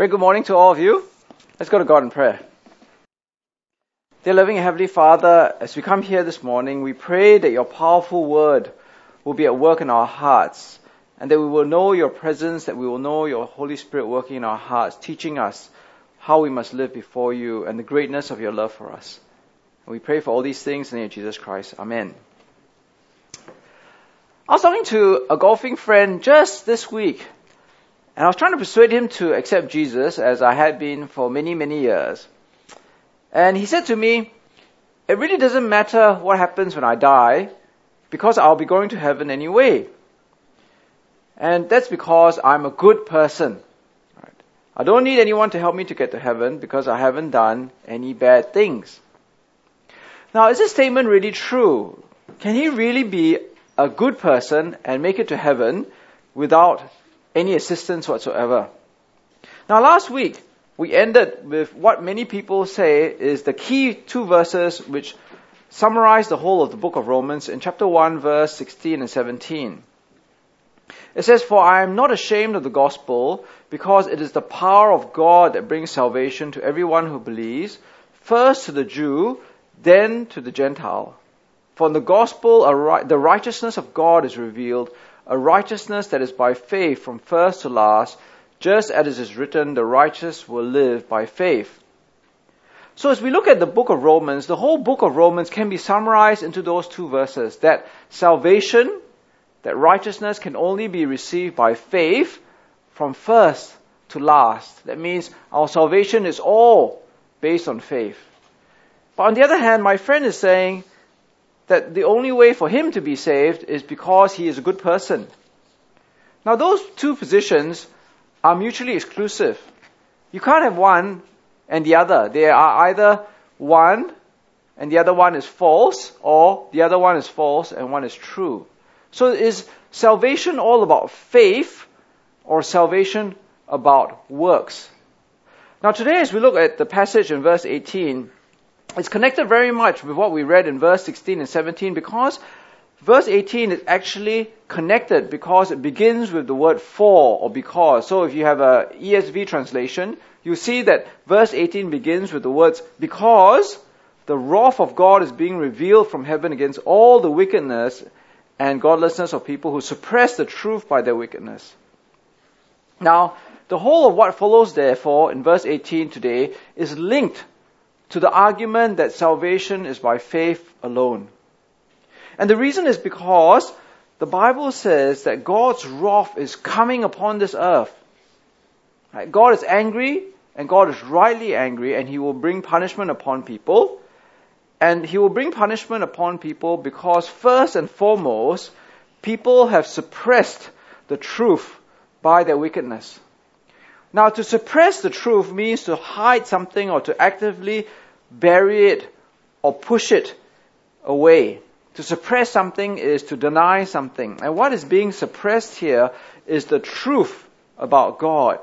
Very good morning to all of you. Let's go to God in prayer. Dear loving Heavenly Father, as we come here this morning, we pray that your powerful word will be at work in our hearts and that we will know your presence, that we will know your Holy Spirit working in our hearts, teaching us how we must live before you and the greatness of your love for us. And we pray for all these things in the name of Jesus Christ. Amen. I was talking to a golfing friend just this week and I was trying to persuade him to accept Jesus as I had been for many, many years. And he said to me, it really doesn't matter what happens when I die because I'll be going to heaven anyway. And that's because I'm a good person. I don't need anyone to help me to get to heaven because I haven't done any bad things. Now, is this statement really true? Can he really be a good person and make it to heaven without any assistance whatsoever. Now last week, we ended with what many people say is the key two verses which summarize the whole of the book of Romans in chapter 1 verse 16 and 17. It says, For I am not ashamed of the gospel, because it is the power of God that brings salvation to everyone who believes, first to the Jew, then to the Gentile. For in the gospel, the righteousness of God is revealed, a righteousness that is by faith from first to last, just as it is written, the righteous will live by faith. So as we look at the book of Romans, the whole book of Romans can be summarized into those two verses, that salvation, that righteousness can only be received by faith from first to last. That means our salvation is all based on faith. But on the other hand, my friend is saying that the only way for him to be saved is because he is a good person. Now, those two positions are mutually exclusive. You can't have one and the other. They are either one and the other one is false, or the other one is false and one is true. So, is salvation all about faith or salvation about works? Now, today, as we look at the passage in verse 18, it's connected very much with what we read in verse 16 and 17 because verse 18 is actually connected because it begins with the word for or because. So if you have a ESV translation, you see that verse 18 begins with the words because the wrath of God is being revealed from heaven against all the wickedness and godlessness of people who suppress the truth by their wickedness. Now, the whole of what follows therefore in verse 18 today is linked to the argument that salvation is by faith alone. And the reason is because the Bible says that God's wrath is coming upon this earth. God is angry, and God is rightly angry, and He will bring punishment upon people. And He will bring punishment upon people because, first and foremost, people have suppressed the truth by their wickedness. Now, to suppress the truth means to hide something or to actively bury it or push it away. To suppress something is to deny something. And what is being suppressed here is the truth about God.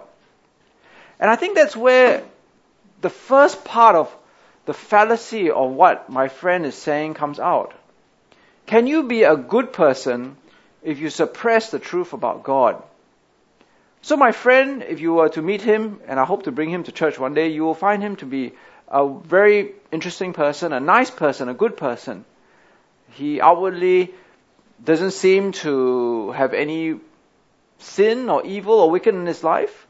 And I think that's where the first part of the fallacy of what my friend is saying comes out. Can you be a good person if you suppress the truth about God? So my friend, if you were to meet him, and I hope to bring him to church one day, you will find him to be a very interesting person, a nice person, a good person. He outwardly doesn't seem to have any sin or evil or wicked in his life.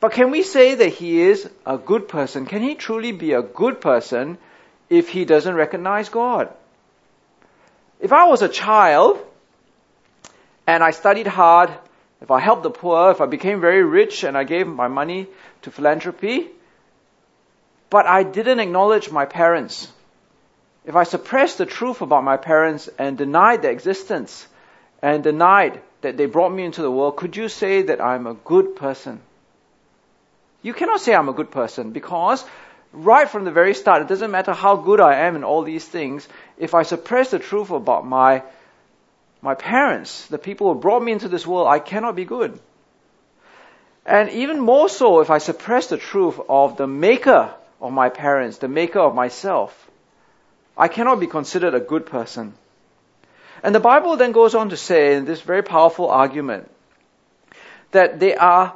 But can we say that he is a good person? Can he truly be a good person if he doesn't recognize God? If I was a child and I studied hard, if I helped the poor, if I became very rich and I gave my money to philanthropy, but I didn't acknowledge my parents, if I suppressed the truth about my parents and denied their existence and denied that they brought me into the world, could you say that I'm a good person? You cannot say I'm a good person because right from the very start, it doesn't matter how good I am in all these things, if I suppress the truth about my, my parents, the people who brought me into this world, I cannot be good. And even more so if I suppress the truth of the maker of my parents, the maker of myself, I cannot be considered a good person. And the Bible then goes on to say in this very powerful argument that they are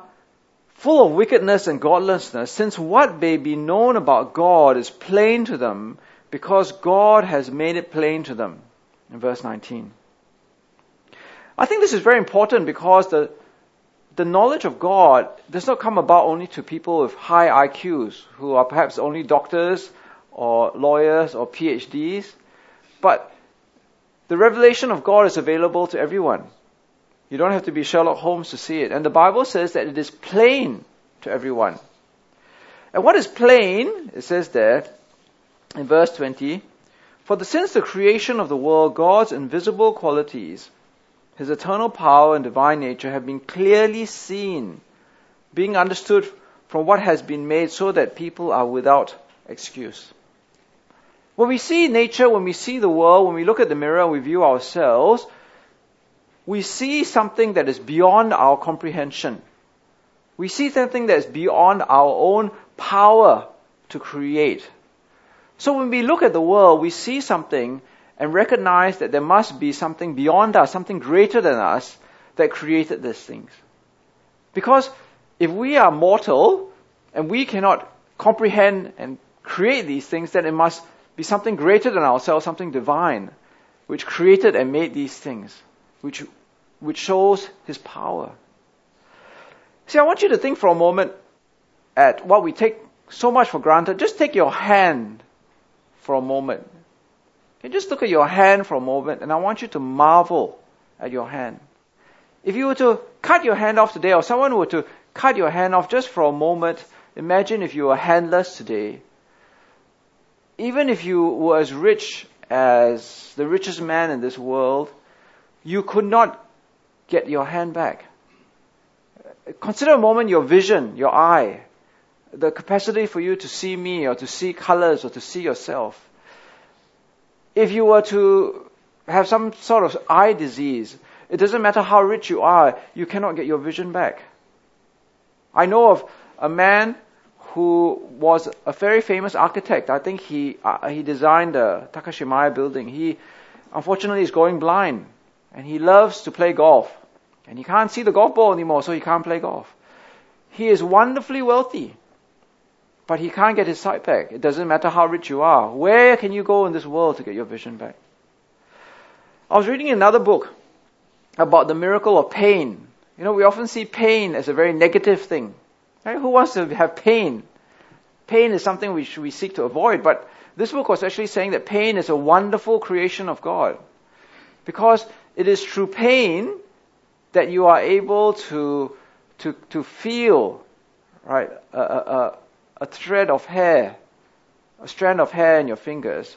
full of wickedness and godlessness, since what may be known about God is plain to them, because God has made it plain to them. In verse 19. I think this is very important because the, the knowledge of God does not come about only to people with high IQs, who are perhaps only doctors or lawyers or PhDs, but the revelation of God is available to everyone. You don't have to be Sherlock Holmes to see it. And the Bible says that it is plain to everyone. And what is plain, it says there in verse 20, for the, since the creation of the world, God's invisible qualities, his eternal power and divine nature have been clearly seen, being understood from what has been made so that people are without excuse. When we see nature, when we see the world, when we look at the mirror and we view ourselves, we see something that is beyond our comprehension. We see something that is beyond our own power to create. So when we look at the world, we see something and recognize that there must be something beyond us, something greater than us that created these things. Because if we are mortal and we cannot comprehend and create these things, then it must be something greater than ourselves, something divine, which created and made these things, which, which shows his power. See, I want you to think for a moment at what we take so much for granted. Just take your hand for a moment. Just look at your hand for a moment and I want you to marvel at your hand. If you were to cut your hand off today or someone were to cut your hand off just for a moment, imagine if you were handless today. Even if you were as rich as the richest man in this world, you could not get your hand back. Consider a moment your vision, your eye, the capacity for you to see me or to see colors or to see yourself if you were to have some sort of eye disease, it doesn't matter how rich you are, you cannot get your vision back. I know of a man who was a very famous architect. I think he uh, he designed the Takashimaya building. He unfortunately is going blind, and he loves to play golf, and he can't see the golf ball anymore, so he can't play golf. He is wonderfully wealthy. But he can't get his sight back. It doesn't matter how rich you are. Where can you go in this world to get your vision back? I was reading another book about the miracle of pain. You know, we often see pain as a very negative thing. Right? Who wants to have pain? Pain is something which we seek to avoid, but this book was actually saying that pain is a wonderful creation of God. Because it is through pain that you are able to, to, to feel, right, a, a, a thread of hair, a strand of hair in your fingers,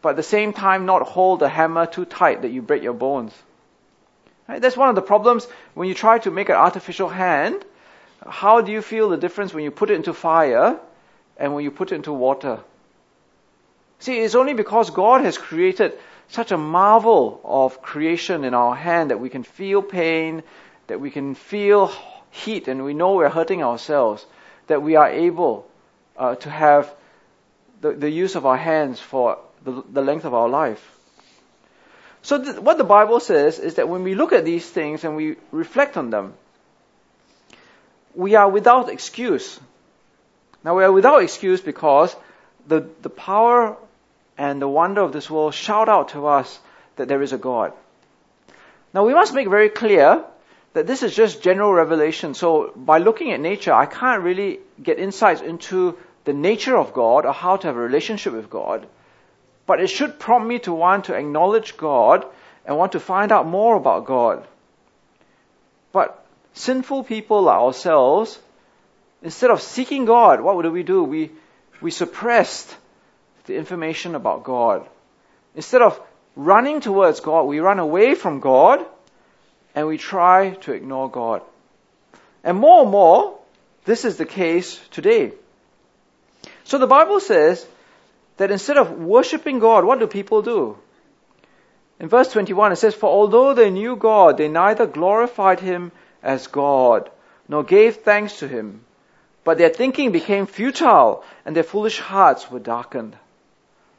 but at the same time not hold the hammer too tight that you break your bones. Right? That's one of the problems when you try to make an artificial hand. How do you feel the difference when you put it into fire and when you put it into water? See, it's only because God has created such a marvel of creation in our hand that we can feel pain, that we can feel heat, and we know we're hurting ourselves that we are able uh, to have the, the, use of our hands for the, the length of our life. So, th- what the Bible says is that when we look at these things and we reflect on them, we are without excuse. Now, we are without excuse because the, the power and the wonder of this world shout out to us that there is a God. Now, we must make very clear that this is just general revelation. So by looking at nature, I can't really get insights into the nature of God or how to have a relationship with God. But it should prompt me to want to acknowledge God and want to find out more about God. But sinful people like ourselves, instead of seeking God, what do we do? We, we suppressed the information about God. Instead of running towards God, we run away from God and we try to ignore God. And more and more, this is the case today. So the Bible says that instead of worshiping God, what do people do? In verse 21 it says, For although they knew God, they neither glorified Him as God, nor gave thanks to Him. But their thinking became futile, and their foolish hearts were darkened.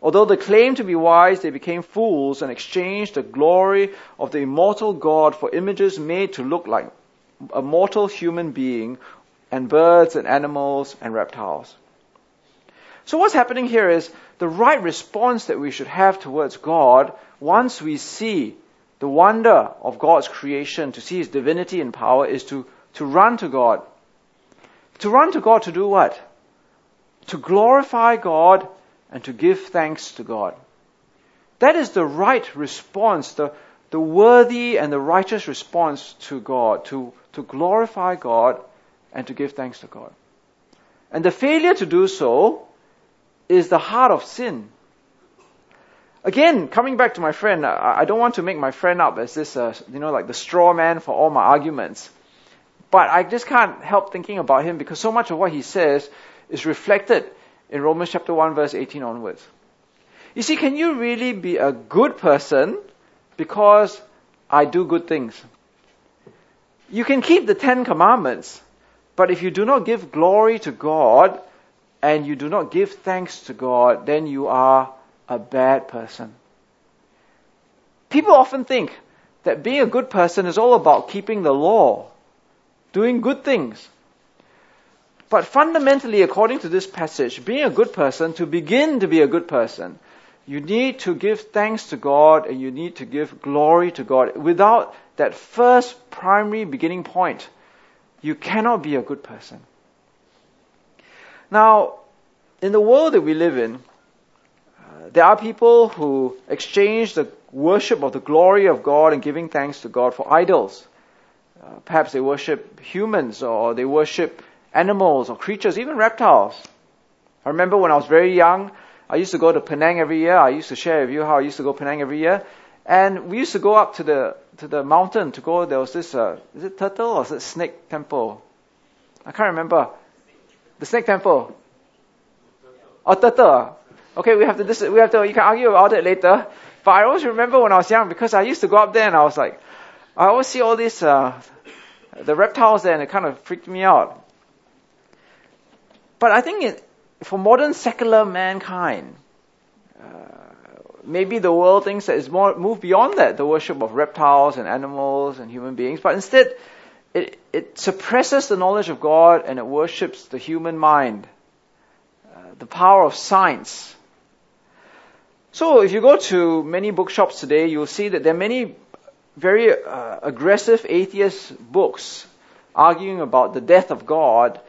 Although they claimed to be wise, they became fools and exchanged the glory of the immortal God for images made to look like a mortal human being and birds and animals and reptiles. So what's happening here is the right response that we should have towards God once we see the wonder of God's creation, to see His divinity and power, is to, to run to God. To run to God to do what? To glorify God and to give thanks to God. That is the right response, the, the worthy and the righteous response to God, to, to glorify God and to give thanks to God. And the failure to do so is the heart of sin. Again, coming back to my friend, I don't want to make my friend up as this, uh, you know, like the straw man for all my arguments. But I just can't help thinking about him because so much of what he says is reflected in Romans chapter 1 verse 18 onwards. You see, can you really be a good person because I do good things? You can keep the Ten Commandments, but if you do not give glory to God and you do not give thanks to God, then you are a bad person. People often think that being a good person is all about keeping the law, doing good things. But fundamentally, according to this passage, being a good person, to begin to be a good person, you need to give thanks to God and you need to give glory to God. Without that first primary beginning point, you cannot be a good person. Now, in the world that we live in, there are people who exchange the worship of the glory of God and giving thanks to God for idols. Uh, perhaps they worship humans or they worship animals or creatures, even reptiles. I remember when I was very young, I used to go to Penang every year. I used to share with you how I used to go Penang every year. And we used to go up to the to the mountain to go. There was this uh, is it turtle or is it snake temple? I can't remember. The snake temple. Oh, turtle. Okay, we have to, we have to, you can argue about it later. But I always remember when I was young because I used to go up there and I was like, I always see all these, uh, the reptiles there and it kind of freaked me out. But I think it, for modern secular mankind, uh, maybe the world thinks that it's more moved beyond that, the worship of reptiles and animals and human beings, but instead it, it suppresses the knowledge of God and it worships the human mind, uh, the power of science, so if you go to many bookshops today, you'll see that there are many very uh, aggressive atheist books arguing about the death of God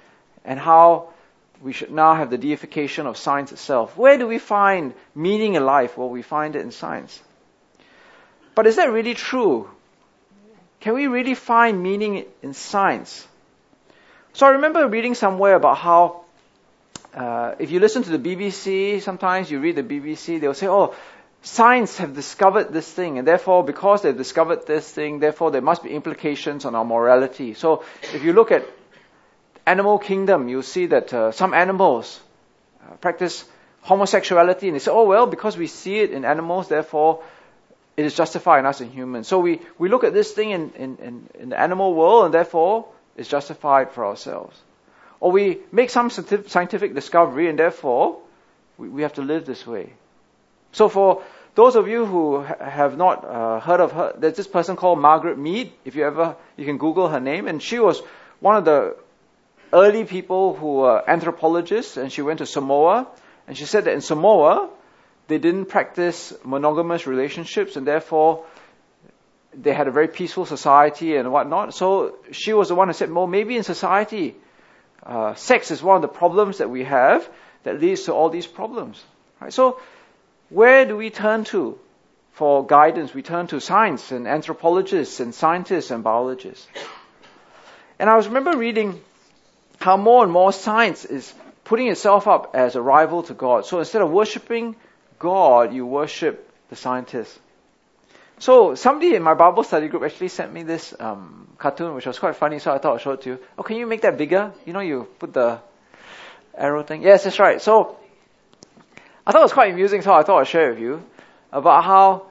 and how we should now have the deification of science itself. Where do we find meaning in life? Well, we find it in science. But is that really true? Can we really find meaning in science? So I remember reading somewhere about how uh, if you listen to the BBC, sometimes you read the BBC, they'll say, oh, science have discovered this thing, and therefore, because they've discovered this thing, therefore there must be implications on our morality. So, if you look at animal kingdom, you'll see that uh, some animals uh, practice homosexuality, and they say, oh well, because we see it in animals, therefore it is justified in us in humans. So we, we look at this thing in, in, in, in the animal world, and therefore it's justified for ourselves. Or we make some scientific discovery and therefore we, we have to live this way. So for those of you who ha- have not uh, heard of her, there's this person called Margaret Mead. If you ever, you can Google her name. And she was one of the early people who were anthropologists and she went to Samoa. And she said that in Samoa, they didn't practice monogamous relationships and therefore they had a very peaceful society and whatnot. So she was the one who said, well, maybe in society, uh, sex is one of the problems that we have that leads to all these problems. Right? So, where do we turn to for guidance? We turn to science and anthropologists and scientists and biologists. And I was remember reading how more and more science is putting itself up as a rival to God. So instead of worshiping God, you worship the scientists. So somebody in my Bible study group actually sent me this um, cartoon, which was quite funny. So I thought I'd show it to you. Oh, can you make that bigger? You know, you put the arrow thing. Yes, that's right. So I thought it was quite amusing. So I thought I'd share with you about how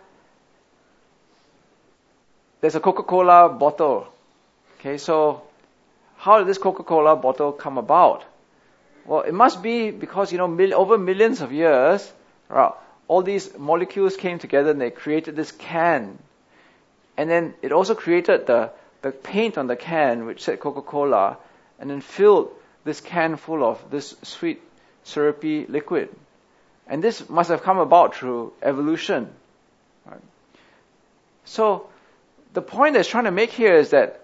there's a Coca-Cola bottle. Okay, so how did this Coca-Cola bottle come about? Well, it must be because you know mil- over millions of years, all these molecules came together and they created this can. And then it also created the, the paint on the can, which said Coca-Cola. and then filled this can full of this sweet, syrupy liquid. And this must have come about through evolution. Right? So, the point that's trying to make here is that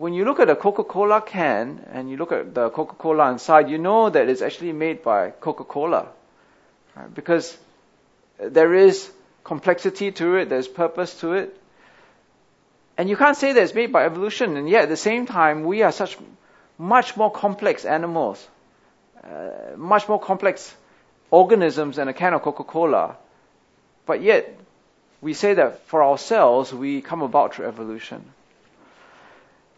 when you look at a Coca-Cola can and you look at the Coca-Cola inside, you know that it's actually made by Coca-Cola. Right? Because there is complexity to it, there's purpose to it. And you can't say that it's made by evolution, and yet at the same time, we are such much more complex animals, uh, much more complex organisms than a can of Coca-Cola. But yet, we say that for ourselves, we come about through evolution.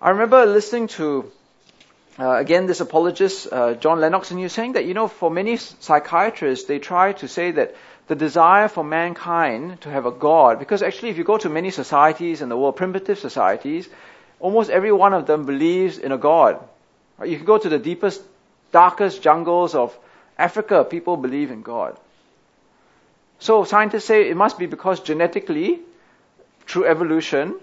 I remember listening to, uh, again, this apologist, uh, John Lennox, and he was saying that, you know, for many psychiatrists, they try to say that the desire for mankind to have a God, because actually if you go to many societies in the world, primitive societies, almost every one of them believes in a God. You can go to the deepest, darkest jungles of Africa, people believe in God. So scientists say it must be because genetically, through evolution,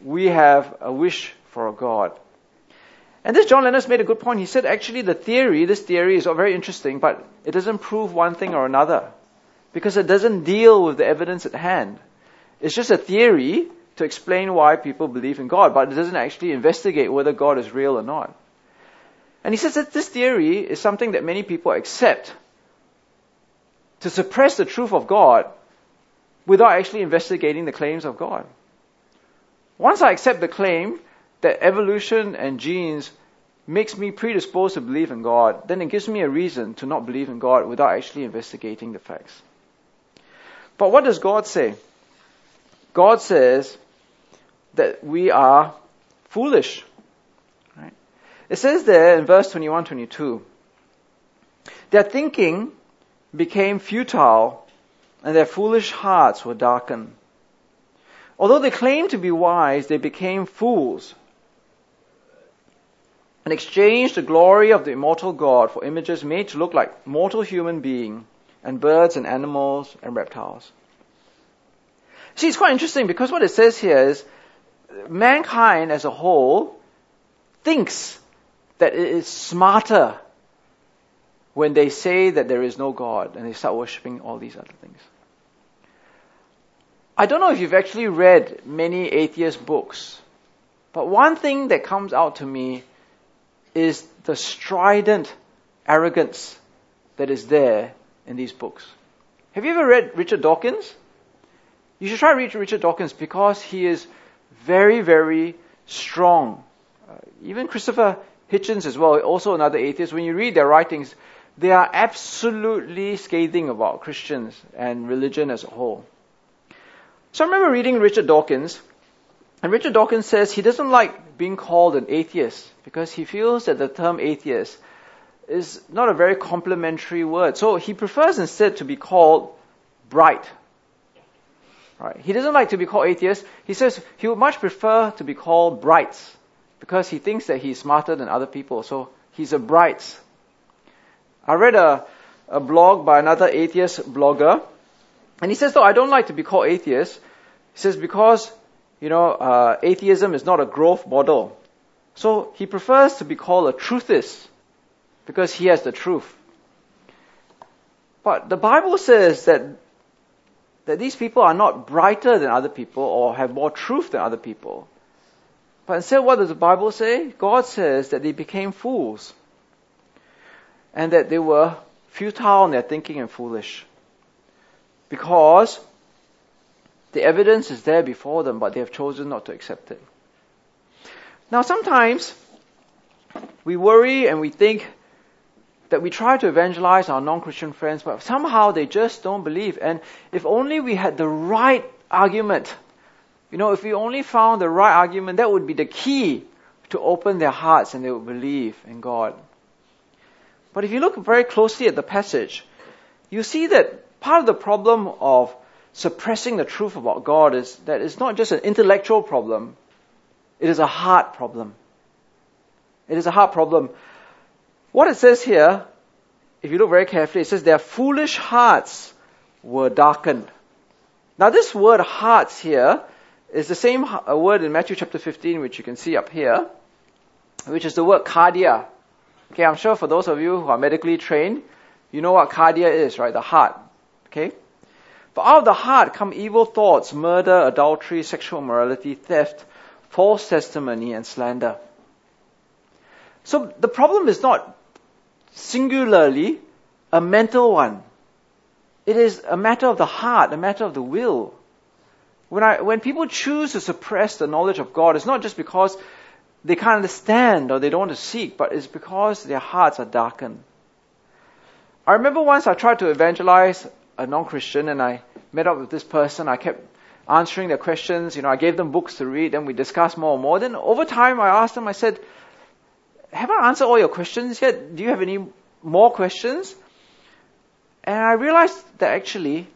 we have a wish for God. And this John Lennox made a good point. He said actually the theory, this theory is very interesting, but it doesn't prove one thing or another. Because it doesn't deal with the evidence at hand. It's just a theory to explain why people believe in God, but it doesn't actually investigate whether God is real or not. And he says that this theory is something that many people accept to suppress the truth of God without actually investigating the claims of God. Once I accept the claim that evolution and genes makes me predisposed to believe in God, then it gives me a reason to not believe in God without actually investigating the facts. But what does God say? God says that we are foolish. It says there in verse 21 22, their thinking became futile and their foolish hearts were darkened. Although they claimed to be wise, they became fools and exchanged the glory of the immortal God for images made to look like mortal human being and birds and animals and reptiles. See, it's quite interesting because what it says here is mankind as a whole thinks that it is smarter when they say that there is no God and they start worshipping all these other things. I don't know if you've actually read many atheist books, but one thing that comes out to me is the strident arrogance that is there in these books. Have you ever read Richard Dawkins? You should try to read Richard Dawkins because he is very, very strong. Uh, even Christopher Hitchens as well, also another atheist, when you read their writings, they are absolutely scathing about Christians and religion as a whole. So I remember reading Richard Dawkins, and Richard Dawkins says he doesn't like being called an atheist because he feels that the term atheist is not a very complimentary word. So he prefers instead to be called bright. Right. He doesn't like to be called atheist. He says he would much prefer to be called brights because he thinks that he's smarter than other people. So he's a bright. I read a, a blog by another atheist blogger, and he says, though I don't like to be called atheist, he says because, you know, uh, atheism is not a growth model. So he prefers to be called a truthist because he has the truth. But the Bible says that that these people are not brighter than other people or have more truth than other people. But instead, what does the Bible say? God says that they became fools. And that they were futile in their thinking and foolish. Because the evidence is there before them, but they have chosen not to accept it. Now, sometimes we worry and we think that we try to evangelize our non-Christian friends, but somehow they just don't believe. And if only we had the right argument you know, if we only found the right argument, that would be the key to open their hearts and they would believe in God. But if you look very closely at the passage, you see that part of the problem of suppressing the truth about God is that it's not just an intellectual problem, it is a heart problem. It is a heart problem. What it says here, if you look very carefully, it says their foolish hearts were darkened. Now this word hearts here is the same word in Matthew chapter 15, which you can see up here, which is the word cardia. Okay, I'm sure for those of you who are medically trained, you know what cardia is, right? The heart. Okay? But out of the heart come evil thoughts, murder, adultery, sexual immorality, theft, false testimony, and slander. So the problem is not singularly a mental one. It is a matter of the heart, a matter of the will. When, I, when people choose to suppress the knowledge of God, it's not just because they can't understand or they don't want to seek, but it's because their hearts are darkened. I remember once I tried to evangelize a non-Christian and I met up with this person. I kept answering their questions. You know, I gave them books to read and we discussed more and more. Then over time I asked them, I said, have I answered all your questions yet? Do you have any more questions? And I realized that actually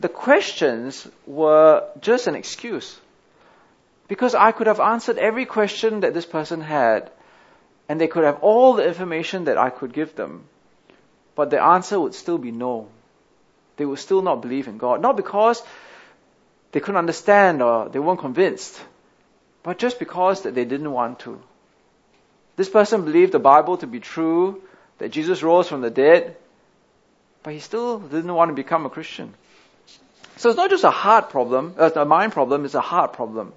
the questions were just an excuse. Because I could have answered every question that this person had, and they could have all the information that I could give them. But the answer would still be no. They would still not believe in God. Not because they couldn't understand or they weren't convinced, but just because that they didn't want to. This person believed the Bible to be true, that Jesus rose from the dead, but he still didn't want to become a Christian. So it's not just a heart problem, uh, a mind problem, it's a heart problem.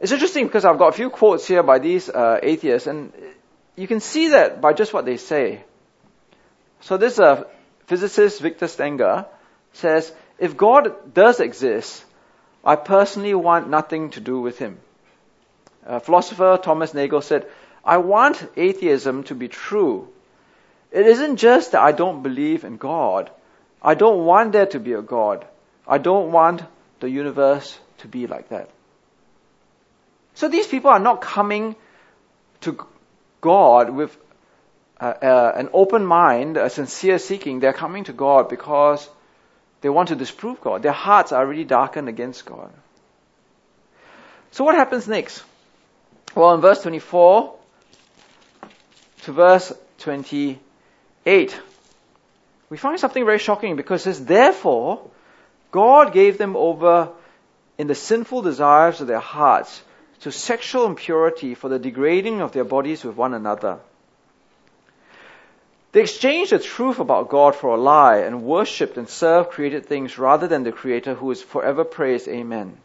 It's interesting because I've got a few quotes here by these uh, atheists, and you can see that by just what they say. So this uh, physicist, Victor Stenger, says, if God does exist, I personally want nothing to do with him. Uh, philosopher Thomas Nagel said, I want atheism to be true. It isn't just that I don't believe in God. I don't want there to be a God. I don't want the universe to be like that. So these people are not coming to God with uh, uh, an open mind, a sincere seeking. They're coming to God because they want to disprove God. Their hearts are really darkened against God. So what happens next? Well, in verse 24 to verse 28, we find something very shocking because it says, Therefore, God gave them over in the sinful desires of their hearts to sexual impurity for the degrading of their bodies with one another. They exchanged the truth about God for a lie and worshipped and served created things rather than the Creator who is forever praised. Amen.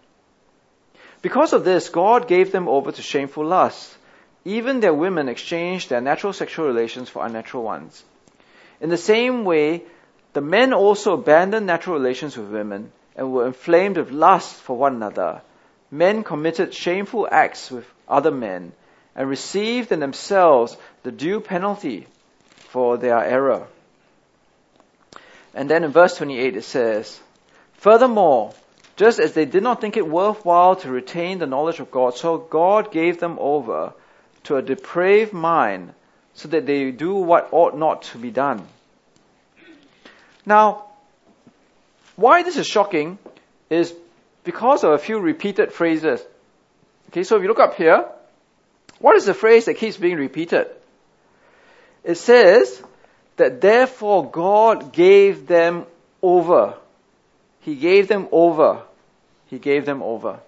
Because of this, God gave them over to shameful lusts. Even their women exchanged their natural sexual relations for unnatural ones. In the same way, the men also abandoned natural relations with women and were inflamed with lust for one another men committed shameful acts with other men and received in themselves the due penalty for their error. And then in verse 28 it says, Furthermore, just as they did not think it worthwhile to retain the knowledge of God, so God gave them over to a depraved mind so that they do what ought not to be done. Now, why this is shocking is because of a few repeated phrases. Okay, so if you look up here, what is the phrase that keeps being repeated? It says that therefore God gave them over. He gave them over. He gave them over.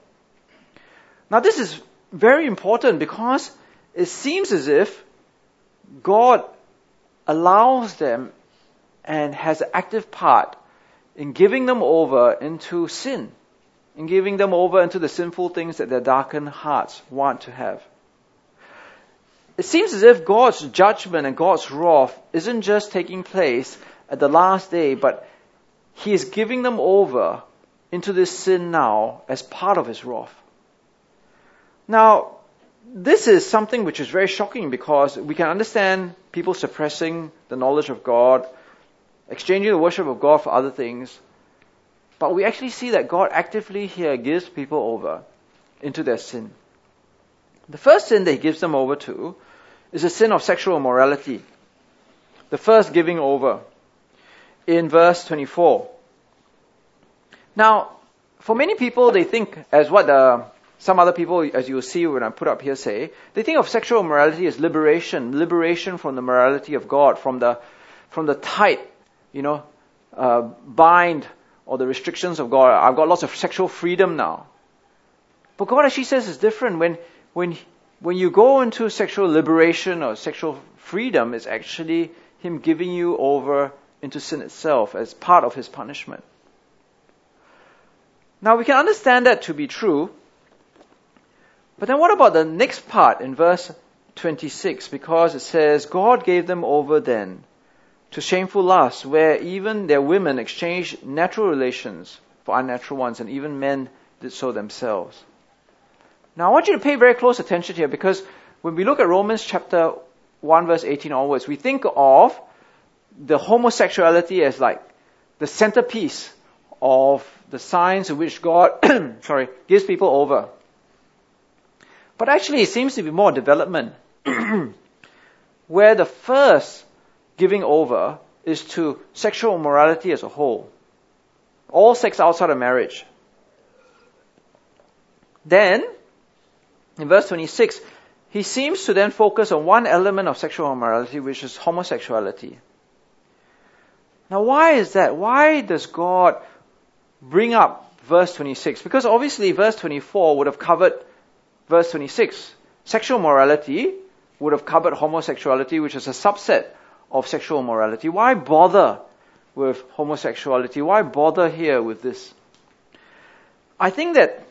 Now this is very important because it seems as if God allows them and has an active part in giving them over into sin in giving them over into the sinful things that their darkened hearts want to have. It seems as if God's judgment and God's wrath isn't just taking place at the last day, but He is giving them over into this sin now as part of His wrath. Now, this is something which is very shocking because we can understand people suppressing the knowledge of God, exchanging the worship of God for other things, but we actually see that God actively here gives people over into their sin. The first sin that he gives them over to is a sin of sexual immorality. The first giving over in verse 24. Now, for many people, they think, as what the, some other people, as you will see when I put up here, say, they think of sexual immorality as liberation, liberation from the morality of God, from the, from the tight, you know, uh, bind or the restrictions of God. I've got lots of sexual freedom now. But God actually says it's different when, when when you go into sexual liberation or sexual freedom, it's actually Him giving you over into sin itself as part of His punishment. Now we can understand that to be true, but then what about the next part in verse 26? Because it says, God gave them over then to shameful lusts, where even their women exchanged natural relations for unnatural ones, and even men did so themselves. Now I want you to pay very close attention here because when we look at Romans chapter 1 verse 18 onwards, we think of the homosexuality as like the centerpiece of the signs which God, sorry, gives people over. But actually it seems to be more development. where the first giving over is to sexual morality as a whole. All sex outside of marriage. Then, in verse 26, he seems to then focus on one element of sexual immorality, which is homosexuality. Now, why is that? Why does God bring up verse 26? Because obviously, verse 24 would have covered verse 26. Sexual morality would have covered homosexuality, which is a subset of sexual morality. Why bother with homosexuality? Why bother here with this? I think that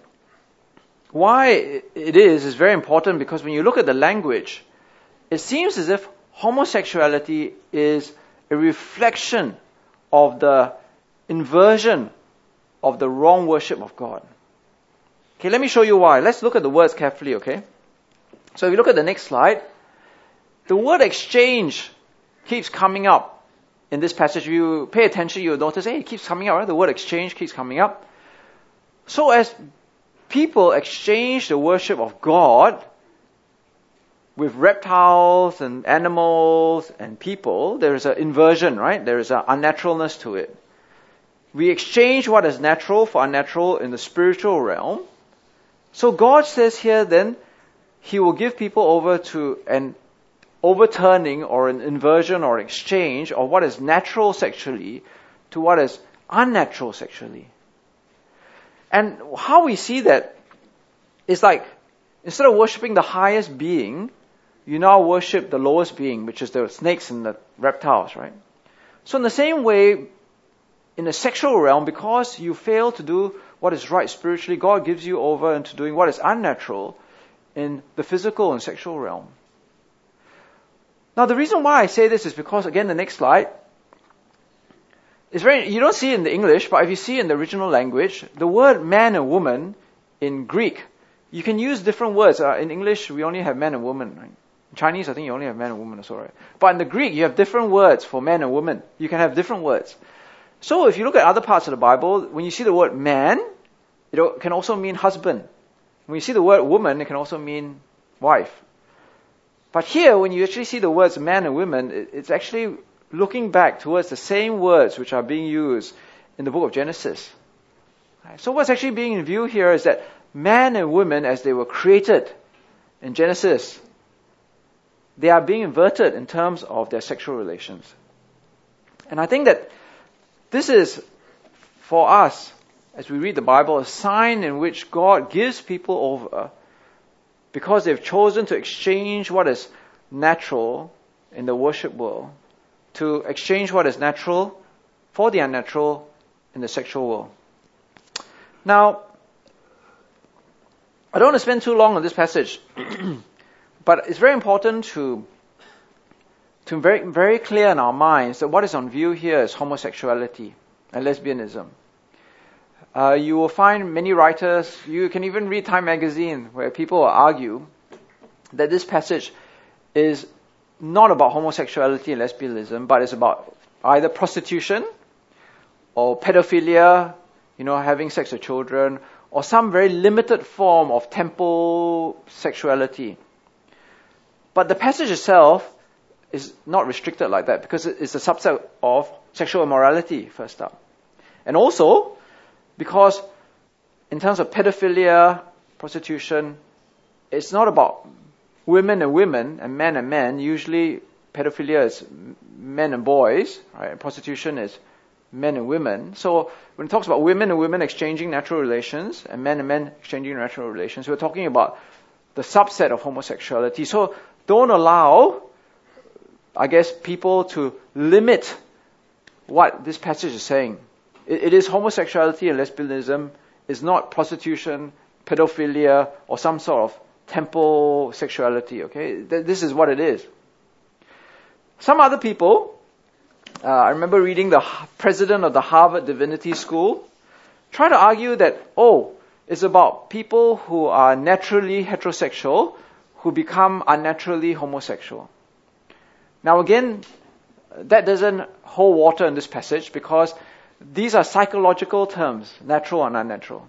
why it is is very important because when you look at the language, it seems as if homosexuality is a reflection of the inversion of the wrong worship of God. Okay, let me show you why. Let's look at the words carefully, okay? So if you look at the next slide, the word exchange keeps coming up in this passage. If you pay attention, you'll notice, hey, it keeps coming up, right? The word exchange keeps coming up. So as people exchange the worship of God with reptiles and animals and people, there is an inversion, right? There is an unnaturalness to it. We exchange what is natural for unnatural in the spiritual realm. So God says here then, He will give people over to an overturning or an inversion or exchange of what is natural sexually to what is unnatural sexually. And how we see that is like, instead of worshipping the highest being, you now worship the lowest being, which is the snakes and the reptiles, right? So in the same way, in the sexual realm, because you fail to do what is right spiritually, God gives you over into doing what is unnatural in the physical and sexual realm. Now the reason why I say this is because, again, the next slide, it's very, you don't see it in the English, but if you see in the original language, the word man and woman in Greek, you can use different words. Uh, in English, we only have man and woman. Right? In Chinese, I think you only have man and woman right? But in the Greek, you have different words for man and woman. You can have different words. So if you look at other parts of the Bible, when you see the word man, it can also mean husband. When you see the word woman, it can also mean wife. But here, when you actually see the words man and women, it's actually looking back towards the same words which are being used in the book of Genesis. So what's actually being in view here is that man and woman, as they were created in Genesis, they are being inverted in terms of their sexual relations. And I think that this is, for us, as we read the Bible, a sign in which God gives people over because they've chosen to exchange what is natural in the worship world to exchange what is natural for the unnatural in the sexual world. Now, I don't want to spend too long on this passage, but it's very important to to very very clear in our minds that what is on view here is homosexuality and lesbianism. Uh, you will find many writers, you can even read Time magazine, where people argue that this passage is not about homosexuality and lesbianism, but it's about either prostitution or pedophilia, you know, having sex with children, or some very limited form of temple sexuality. But the passage itself is not restricted like that because it's a subset of sexual immorality, first up. And also, because in terms of pedophilia, prostitution, it's not about women and women and men and men. Usually pedophilia is men and boys, right? Prostitution is men and women. So when it talks about women and women exchanging natural relations and men and men exchanging natural relations, we're talking about the subset of homosexuality. So don't allow, I guess, people to limit what this passage is saying. it, it is homosexuality and lesbianism. It's not prostitution, pedophilia, or some sort of temple sexuality. Okay, this is what it is. Some other people, uh, I remember reading the president of the Harvard Divinity School, try to argue that oh, it's about people who are naturally heterosexual who become unnaturally homosexual. Now again, that doesn't hold water in this passage because these are psychological terms, natural and unnatural.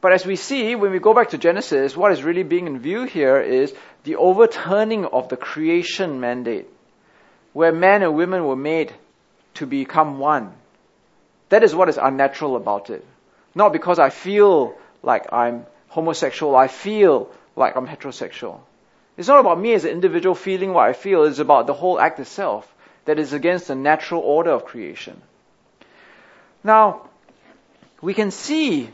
But as we see, when we go back to Genesis, what is really being in view here is the overturning of the creation mandate, where men and women were made to become one. That is what is unnatural about it. Not because I feel like I'm homosexual, I feel like I'm heterosexual. It's not about me as an individual feeling what I feel, it's about the whole act itself that is against the natural order of creation. Now, we can see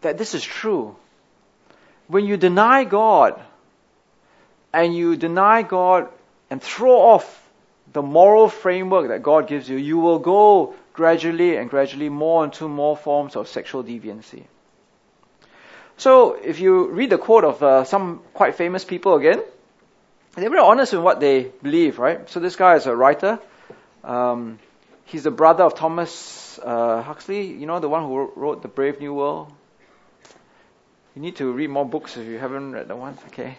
that this is true. When you deny God, and you deny God and throw off the moral framework that God gives you, you will go gradually and gradually more into more forms of sexual deviancy. So, if you read the quote of uh, some quite famous people again, they're very honest in what they believe, right? So, this guy is a writer. Um, he's the brother of Thomas uh, Huxley, you know, the one who wrote The Brave New World. You need to read more books if you haven't read the one. Okay.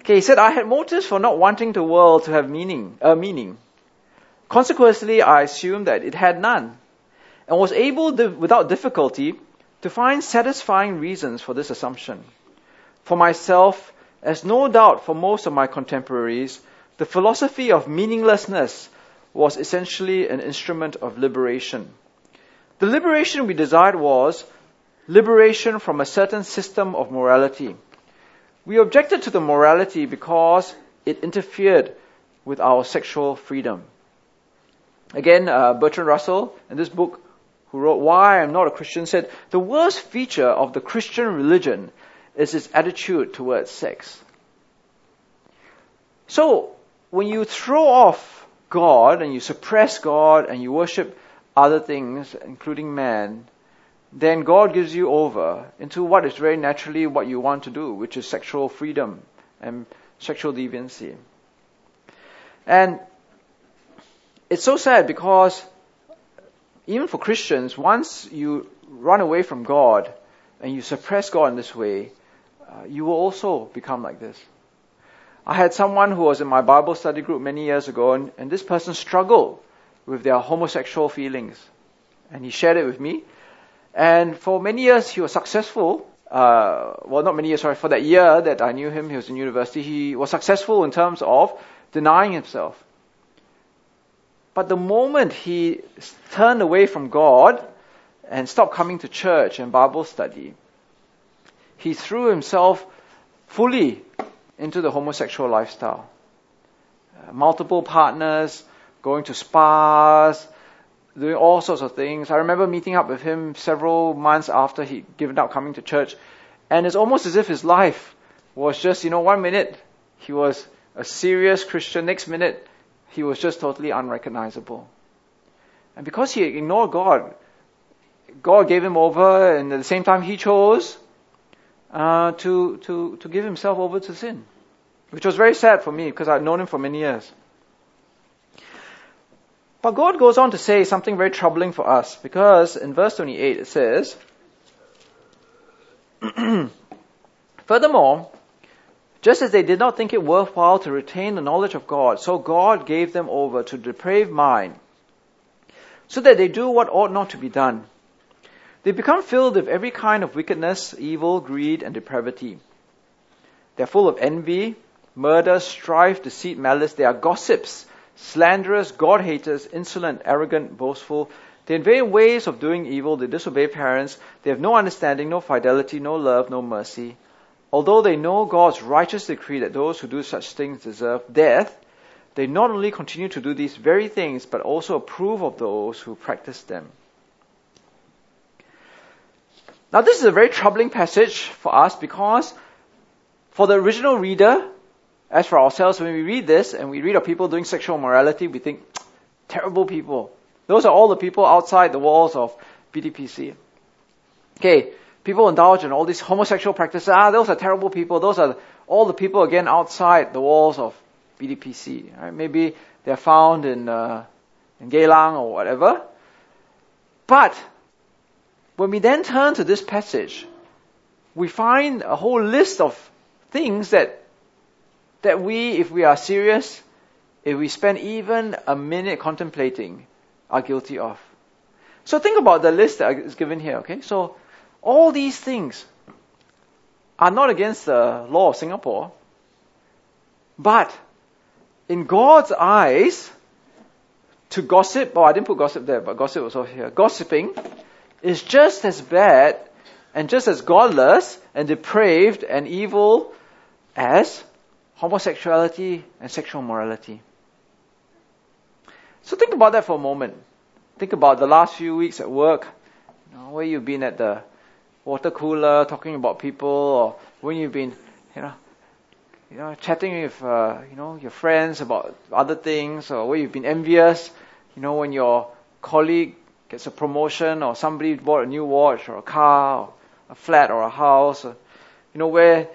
Okay, he said, I had motives for not wanting the world to have meaning, uh, meaning. Consequently, I assumed that it had none, and was able, to, without difficulty, to find satisfying reasons for this assumption. For myself, as no doubt for most of my contemporaries, the philosophy of meaninglessness was essentially an instrument of liberation. The liberation we desired was liberation from a certain system of morality. We objected to the morality because it interfered with our sexual freedom. Again, uh, Bertrand Russell, in this book, who wrote Why I'm Not a Christian, said the worst feature of the Christian religion is its attitude towards sex. So, when you throw off God and you suppress God and you worship other things, including man, then God gives you over into what is very naturally what you want to do, which is sexual freedom and sexual deviancy. And it's so sad because even for Christians, once you run away from God and you suppress God in this way, uh, you will also become like this. I had someone who was in my Bible study group many years ago, and, and this person struggled with their homosexual feelings. And he shared it with me. And for many years, he was successful. Uh, well, not many years, sorry, for that year that I knew him, he was in university, he was successful in terms of denying himself. But the moment he turned away from God and stopped coming to church and Bible study, he threw himself fully into the homosexual lifestyle. Uh, multiple partners, going to spas, doing all sorts of things. I remember meeting up with him several months after he'd given up coming to church, and it's almost as if his life was just, you know, one minute he was a serious Christian, next minute he was just totally unrecognizable. And because he ignored God, God gave him over, and at the same time he chose uh, to, to, to give himself over to sin. Which was very sad for me because I'd known him for many years. But God goes on to say something very troubling for us because in verse 28 it says, Furthermore, just as they did not think it worthwhile to retain the knowledge of God, so God gave them over to depraved mind, so that they do what ought not to be done. They become filled with every kind of wickedness, evil, greed, and depravity. They're full of envy, murder, strife, deceit, malice. They are gossips slanderous, God haters, insolent, arrogant, boastful. They invent ways of doing evil. They disobey parents. They have no understanding, no fidelity, no love, no mercy. Although they know God's righteous decree that those who do such things deserve death, they not only continue to do these very things, but also approve of those who practice them. Now, this is a very troubling passage for us because for the original reader, as for ourselves, when we read this and we read of people doing sexual morality, we think, terrible people. Those are all the people outside the walls of BDPC. Okay, people indulge in all these homosexual practices. Ah, those are terrible people. Those are all the people again outside the walls of BDPC. Right? Maybe they're found in uh, in Geylang or whatever. But when we then turn to this passage, we find a whole list of things that that we, if we are serious, if we spend even a minute contemplating, are guilty of. So think about the list that is given here, okay? So all these things are not against the law of Singapore, but in God's eyes, to gossip, oh, I didn't put gossip there, but gossip was over here. Gossiping is just as bad and just as godless and depraved and evil as homosexuality and sexual morality. So think about that for a moment. Think about the last few weeks at work, you know, where you've been at the water cooler talking about people, or when you've been, you know, you know, chatting with, uh, you know, your friends about other things, or where you've been envious, you know, when your colleague gets a promotion, or somebody bought a new watch, or a car, or a flat, or a house, or, you know, where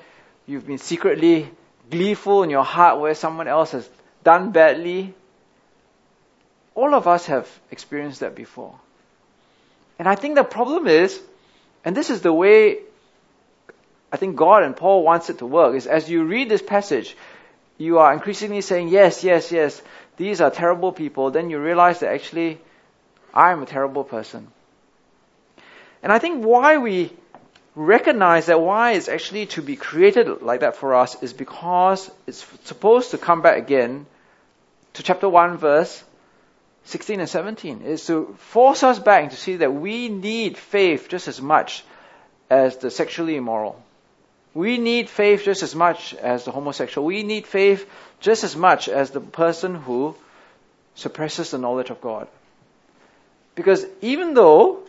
you've been secretly gleeful in your heart where someone else has done badly. All of us have experienced that before. And I think the problem is, and this is the way I think God and Paul wants it to work, is as you read this passage, you are increasingly saying, yes, yes, yes, these are terrible people. Then you realize that actually, I am a terrible person. And I think why we recognize that why it's actually to be created like that for us is because it's supposed to come back again to chapter 1 verse 16 and 17 is to force us back to see that we need faith just as much as the sexually immoral. We need faith just as much as the homosexual. We need faith just as much as the person who suppresses the knowledge of God. Because even though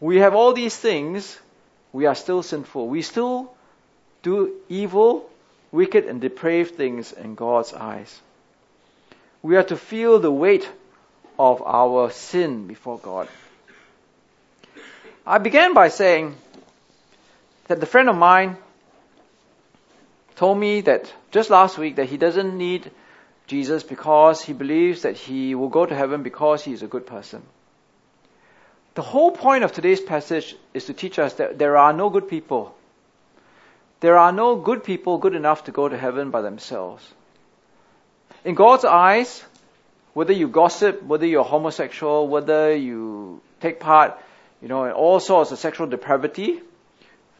we have all these things, we are still sinful. We still do evil, wicked, and depraved things in God's eyes. We are to feel the weight of our sin before God. I began by saying that the friend of mine told me that just last week that he doesn't need Jesus because he believes that he will go to heaven because he is a good person. The whole point of today's passage is to teach us that there are no good people. There are no good people good enough to go to heaven by themselves. In God's eyes, whether you gossip, whether you're homosexual, whether you take part, you know, in all sorts of sexual depravity,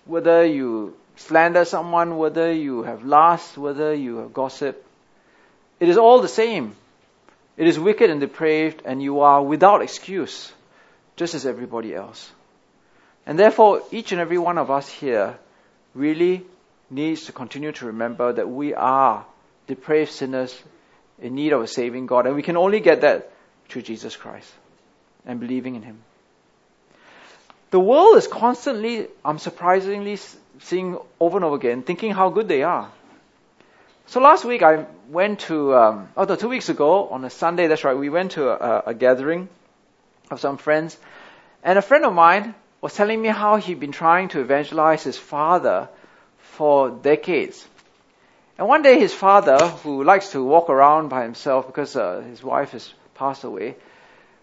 whether you slander someone, whether you have lust, whether you have gossip, it is all the same. It is wicked and depraved, and you are without excuse just as everybody else. And therefore, each and every one of us here really needs to continue to remember that we are depraved sinners in need of a saving God. And we can only get that through Jesus Christ and believing in Him. The world is constantly, I'm surprisingly seeing over and over again, thinking how good they are. So last week I went to, um, oh no, two weeks ago on a Sunday, that's right, we went to a, a gathering of some friends. And a friend of mine was telling me how he'd been trying to evangelize his father for decades. And one day his father, who likes to walk around by himself because uh, his wife has passed away,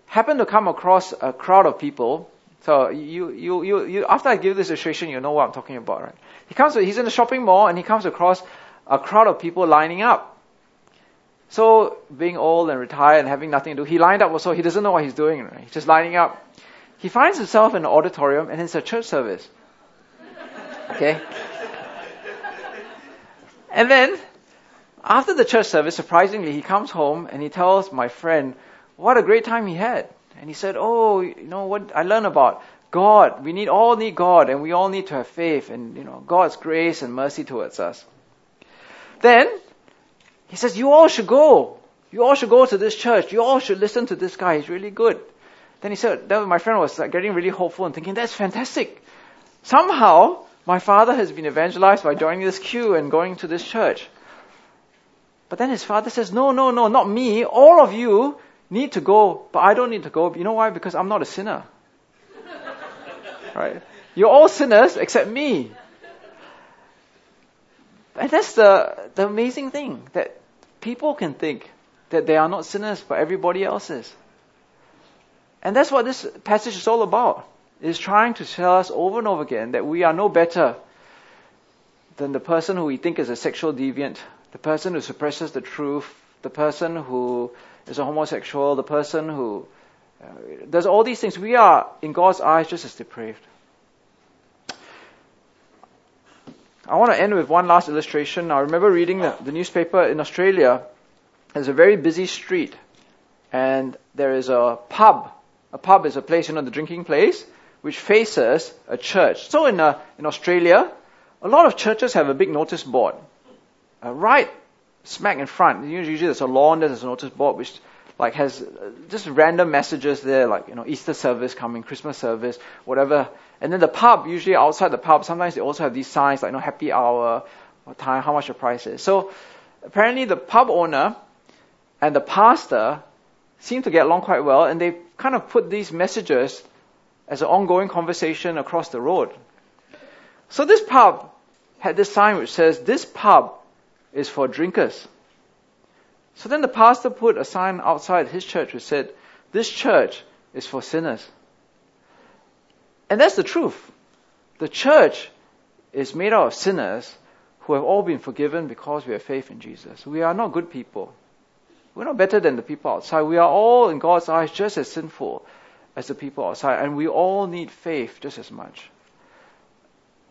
happened to come across a crowd of people. So you, you, you, you, after I give this illustration, you know what I'm talking about, right? He comes, he's in a shopping mall and he comes across a crowd of people lining up. So, being old and retired and having nothing to do, he lined up also. He doesn't know what he's doing. Right? He's just lining up. He finds himself in an auditorium and it's a church service. Okay? And then, after the church service, surprisingly, he comes home and he tells my friend what a great time he had. And he said, Oh, you know what I learned about God. We need all need God and we all need to have faith and, you know, God's grace and mercy towards us. Then, he says, you all should go. You all should go to this church. You all should listen to this guy. He's really good. Then he said, then my friend was like getting really hopeful and thinking, that's fantastic. Somehow, my father has been evangelized by joining this queue and going to this church. But then his father says, no, no, no, not me. All of you need to go, but I don't need to go. You know why? Because I'm not a sinner. right? You're all sinners except me. And that's the, the amazing thing that people can think that they are not sinners, but everybody else is. And that's what this passage is all about. It's trying to tell us over and over again that we are no better than the person who we think is a sexual deviant, the person who suppresses the truth, the person who is a homosexual, the person who uh, does all these things. We are, in God's eyes, just as depraved. I want to end with one last illustration. I remember reading the, the newspaper in Australia. There's a very busy street, and there is a pub. A pub is a place, you know, the drinking place, which faces a church. So in uh, in Australia, a lot of churches have a big notice board, uh, right smack in front. Usually there's a lawn, there's a notice board which like has uh, just random messages there, like you know Easter service coming, Christmas service, whatever. And then the pub, usually outside the pub, sometimes they also have these signs like you know happy hour, what time, how much the price is. So apparently the pub owner and the pastor seem to get along quite well, and they kind of put these messages as an ongoing conversation across the road. So this pub had this sign which says, "This pub is for drinkers." So then the pastor put a sign outside his church which said, This church is for sinners. And that's the truth. The church is made out of sinners who have all been forgiven because we have faith in Jesus. We are not good people. We're not better than the people outside. We are all, in God's eyes, just as sinful as the people outside, and we all need faith just as much.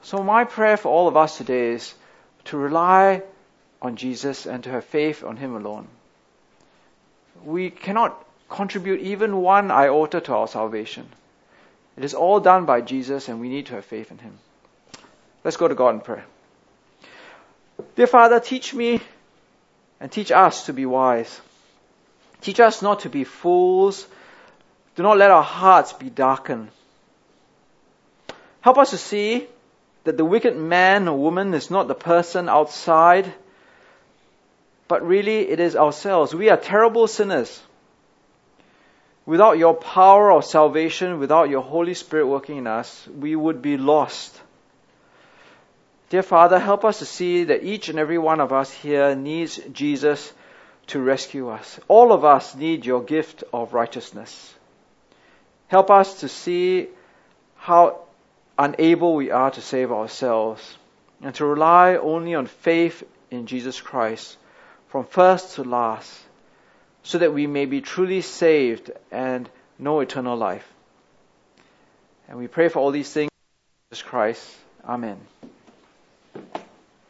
So, my prayer for all of us today is to rely on Jesus and to have faith on Him alone. We cannot contribute even one iota to our salvation. It is all done by Jesus, and we need to have faith in Him. Let's go to God in prayer. Dear Father, teach me and teach us to be wise. Teach us not to be fools. Do not let our hearts be darkened. Help us to see that the wicked man or woman is not the person outside but really it is ourselves. We are terrible sinners. Without your power of salvation, without your Holy Spirit working in us, we would be lost. Dear Father, help us to see that each and every one of us here needs Jesus to rescue us. All of us need your gift of righteousness. Help us to see how unable we are to save ourselves and to rely only on faith in Jesus Christ from first to last, so that we may be truly saved and know eternal life. And we pray for all these things in Jesus Christ. Amen.